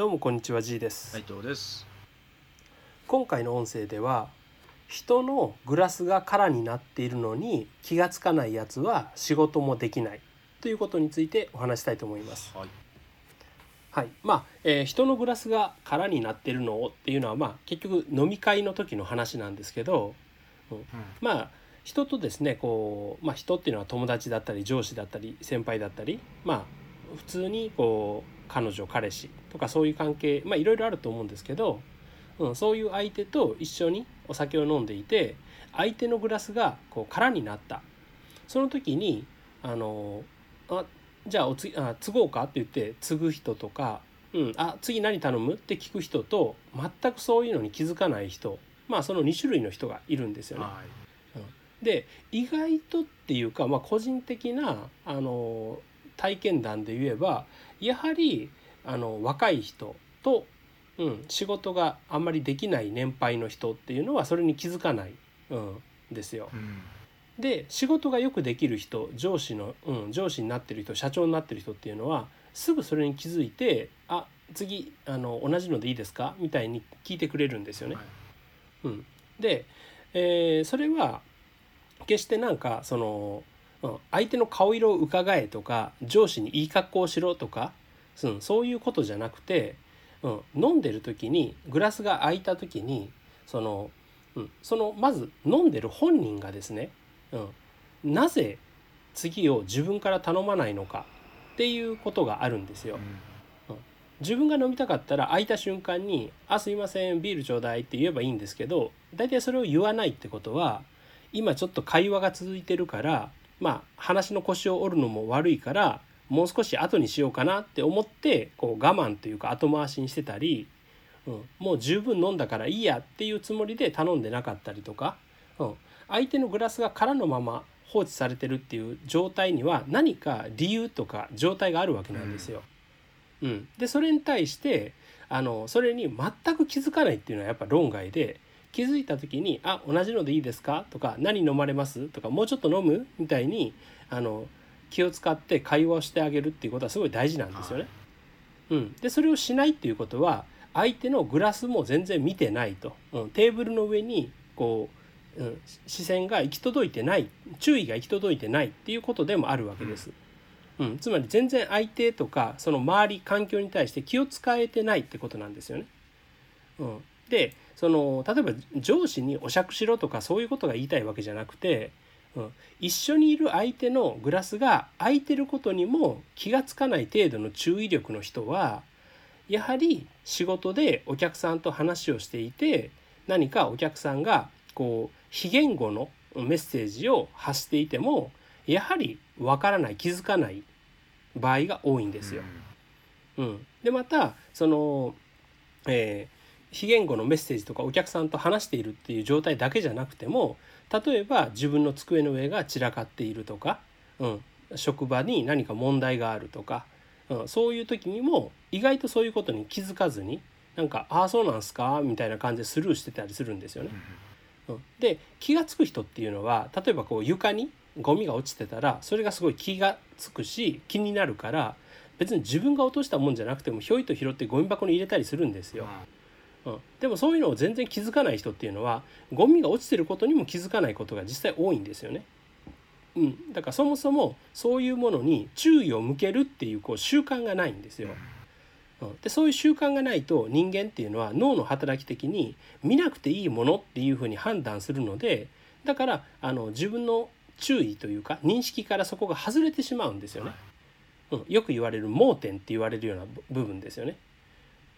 どうもこんにちは G です、内藤です。今回の音声では人のグラスが空になっているのに気がつかないやつは仕事もできないということについてお話したいと思います。はい。はい。まあ、えー人のグラスが空になってるのっていうのはまあ結局飲み会の時の話なんですけど、うん。まあ人とですねこう、まあ、人っていうのは友達だったり上司だったり先輩だったりまあ普通にこう彼女彼氏とかそういう関係まあいろいろあると思うんですけど、うん、そういう相手と一緒にお酒を飲んでいて相手のグラスがこう空になったその時にあのあじゃあおつあ継ごうかって言って継ぐ人とか、うん、あ次何頼む？って聞く人と全くそういうのに気づかない人まあその2種類の人がいるんですよね。はい。で意外とっていうか、まあ、個人的なあの体験談で言えばやはりあの若い人と、うん、仕事があんまりできない年配の人っていうのはそれに気づかない、うん、ですよ。うん。で仕事がよくできる人上司の、うん、上司になってる人社長になってる人っていうのはすぐそれに気づいて「あ次あの同じのでいいですか?」みたいに聞いてくれるんですよね。はいうん、で、えーそれは決してなんかその、うん。相手の顔色を伺えとか上司にいい格好をしろとか、うん、そういうことじゃなくて、うん、飲んでる時にグラスが空いた時にその,、うん、そのまず飲んでる本人がですね、うん、なぜ次を自分から頼まないのかっていうことがあるんですよ。自分が飲みたかったら空いた瞬間に「あすいませんビールちょうだい」って言えばいいんですけど大体それを言わないってことは今ちょっと会話が続いてるからまあ話の腰を折るのも悪いからもう少し後にしようかなって思ってこう我慢というか後回しにしてたり、うん、もう十分飲んだからいいやっていうつもりで頼んでなかったりとか、うん、相手のグラスが空のまま放置されてるっていう状態には何か理由とか状態があるわけなんですよ。うん、でそれに対してあのそれに全く気づかないっていうのはやっぱ論外で気づいた時に「あ同じのでいいですか?」とか「何飲まれます?」とか「もうちょっと飲む?」みたいにあの気を使って会話をしてあげるっていうことはすごい大事なんですよね。うん、でそれをしないっていうことは相手のグラスも全然見てないと、うん、テーブルの上にこう、うん、視線が行き届いてない注意が行き届いてないっていうことでもあるわけです。うん、つまり全然相手とかその周り環境に対して気を使えてないってことなんですよね。うん、でその例えば上司にお酌しろとかそういうことが言いたいわけじゃなくて、うん、一緒にいる相手のグラスが空いてることにも気がつかない程度の注意力の人はやはり仕事でお客さんと話をしていて何かお客さんがこう非言語のメッセージを発していてもやはりわからない気づかない場合が多いんですよ。うん、でまたその、えー非言語のメッセージとかお客さんと話しているっていう状態だけじゃなくても例えば自分の机の上が散らかっているとか、うん、職場に何か問題があるとか、うん、そういう時にも意外とそういうことに気づかずになんか「ああそうなんすか?」みたいな感じでスルーしてたりするんですよね。うんで気が付く人っていうのは例えばこう床にゴミが落ちてたらそれがすごい気が付くし気になるから別に自分が落としたもんじゃなくてもひょいと拾ってゴミ箱に入れたりするんですよ。うん、でもそういうのを全然気づかない人っていうのはゴミが落ちてることにも気づかないことが実際多いんですよね。うん、だからそもそもそういうものに注意を向けるっていうこう習慣がないんですよ。うん、でそういう習慣がないと人間っていうのは脳の働き的に見なくていいものっていうふうに判断するのでだからあの自分の注意というか認識からそこが外れてしまうんですよね。うん、よく言われる盲点って言われるような部分ですよね。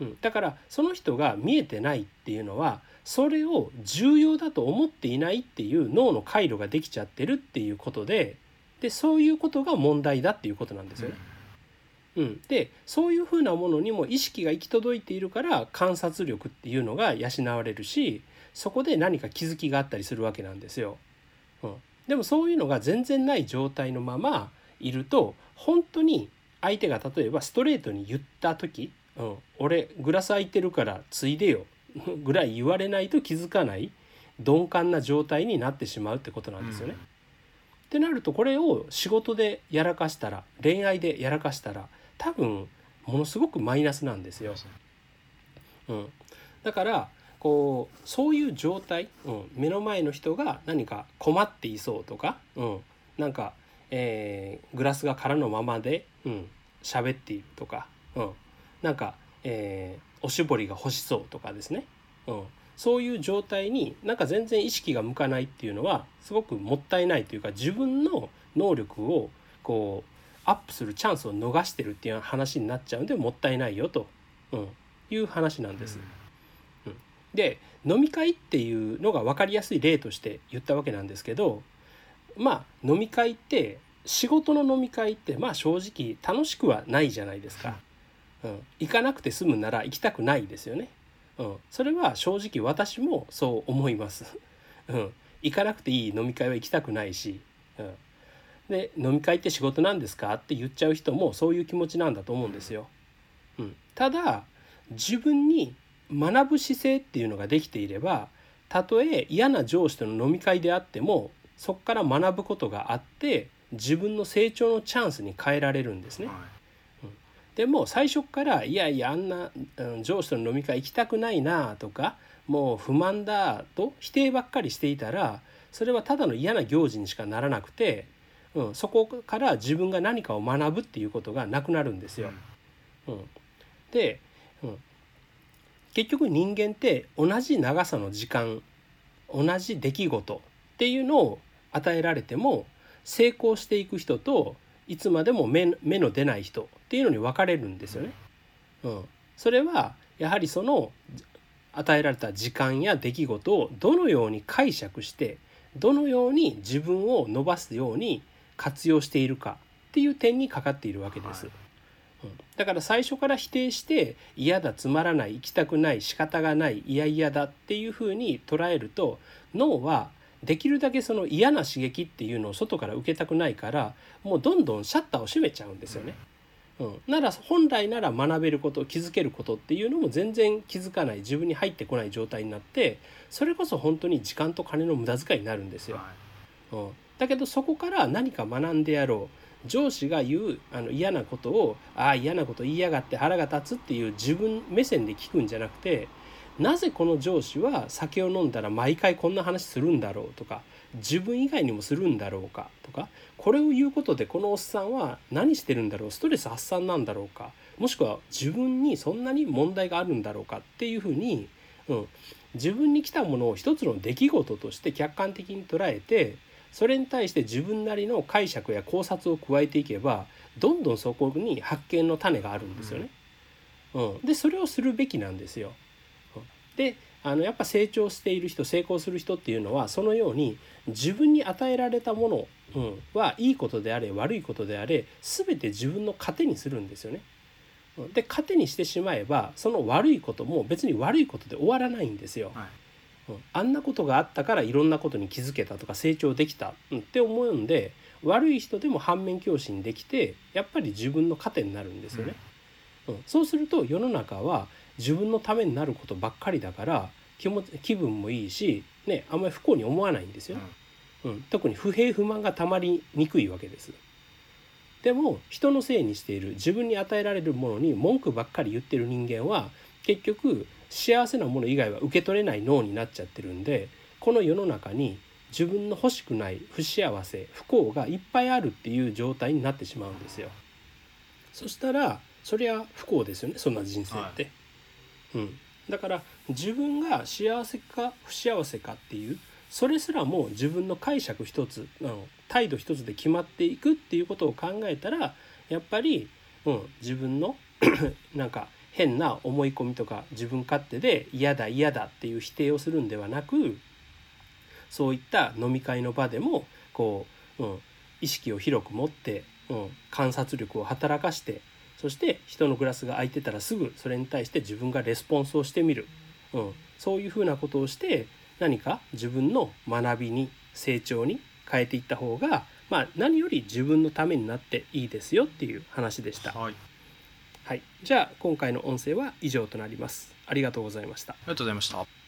うん、だからその人が見えてないっていうのはそれを重要だと思っていないっていう脳の回路ができちゃってるっていうことででそういうことが問題だっていうことなんですよね。うん、でそういうふうなものにも意識が行き届いているから観察力っていうのが養われるしそこで何か気づきがあったりするわけなんですよ。うん、でもそういうのが全然ない状態のままいると本当に相手が例えばストレートに言った時「うん、俺グラス空いてるからついでよ」ぐらい言われないと気づかない鈍感な状態になってしまうってことなんですよね。ってなるとこれを仕事でやらかしたら恋愛でやらかしたら多分ものすごくマイナスなんですよ。うん、だからこうそういう状態、うん、目の前の人が何か困っていそうとか、うん、なんか、えー、グラスが空のままで、うん、喋っているとか、うん、なんか、えー、おしぼりが欲しそうとかですね、うん、そういう状態になんか全然意識が向かないっていうのはすごくもったいないというか自分の能力をこうアップするチャンスを逃してるっていう話になっちゃうんでもったいないよと、うん、いう話なんです。うん、で飲み会っていうのが分かりやすい例として言ったわけなんですけどまあ飲み会って仕事の飲み会ってまあ正直楽しくはないじゃないですか。うん、行かなくて済むなら行きたくないですよね。うん、それは正直私もそう思います。うん、行かなくていい飲み会は行きたくないし、うん、で飲み会って仕事なんですかって言っちゃう人もそういう気持ちなんだと思うんですよ。うん、ただ自分に学ぶ姿勢っていうのができていればたとえ嫌な上司との飲み会であってもそこから学ぶことがあって自分の成長のチャンスに変えられるんですね。うん、でも最初からいやいやあんな、うん、上司との飲み会行きたくないなとかもう不満だと否定ばっかりしていたらそれはただの嫌な行事にしかならなくてうん、そこから自分が何かを学ぶっていうことがなくなるんですよ。うん、で、うん、結局人間って同じ長さの時間同じ出来事っていうのを与えられても成功していく人といつまでも目目の出ない人っていうのに分かれるんですよね。うん、それはやはりその与えられた時間や出来事をどのように解釈してどのように自分を伸ばすように活用しているかっていう点にかかっているわけです。はいうん、だから最初から否定して嫌だつまらない行きたくない仕方がない嫌々だっていうふうに捉えると脳はできるだけその嫌な刺激っていうのを外から受けたくないからもうどんどんシャッターを閉めちゃうんですよね。うん、なら本来なら学べること気づけることっていうのも全然気づかない自分に入ってこない状態になってそれこそ本当に時間と金の無駄遣いになるんですよ。うん、だけどそこから何か学んでやろう。上司が言うあの嫌なことをああ嫌なこと言いやがって腹が立つっていう自分目線で聞くんじゃなくてなぜこの上司は酒を飲んだら毎回こんな話するんだろうとか自分以外にもするんだろうか？とかこれを言うことでこのおっさんは何してるんだろう？ストレス発散なんだろうか？もしくは自分にそんなに問題があるんだろうか？っていうふうに、うん、自分に来たものを一つの出来事として客観的に捉えてそれに対して自分なりの解釈や考察を加えていけばどんどんそこに発見の種があるんですよね。うん、でそれをするべきなんですよ。であのやっぱ成長している人成功する人っていうのはそのように自分に与えられたもの、うん、はいいことであれ悪いことであれ全て自分の糧にするんですよね。で糧にしてしまえばその悪いことも別に悪いことで終わらないんですよ。はいあんなことがあったからいろんなことに気づけたとか成長できた、うん、って思うんで悪い人でも反面教師にできてやっぱり自分の糧になるんですよね。うん、そうすると世の中は自分のためになることばっかりだから気持ち気分もいいし、ね、あんまり不幸に思わないんですよ。うん、特に不平不満がたまりにくいわけです。でも人のせいにしている自分に与えられるものに文句ばっかり言ってる人間は結局幸せなもの以外は受け取れない脳になっちゃってるんでこの世の中に自分の欲しくない不幸せ不幸がいっぱいあるっていう状態になってしまうんですよ。そしたらそりゃ不幸ですよねそんな人生って。はい、うん、だから自分が幸せか不幸せかっていうそれすらも自分の解釈一つあの態度一つで決まっていくっていうことを考えたらやっぱり、うん、自分の なんか変な思い込みとか自分勝手で嫌だ嫌だっていう否定をするんではなくそういった飲み会の場でもこう、うん、意識を広く持って、うん、観察力を働かしてそして人のグラスが空いてたらすぐそれに対して自分がレスポンスをしてみる、うん、そういうふうなことをして何か自分の学びに成長に変えていった方が、まあ、何より自分のためになっていいですよっていう話でした。はいはい、じゃあ今回の音声は以上となります。ありがとうございました。ありがとうございました。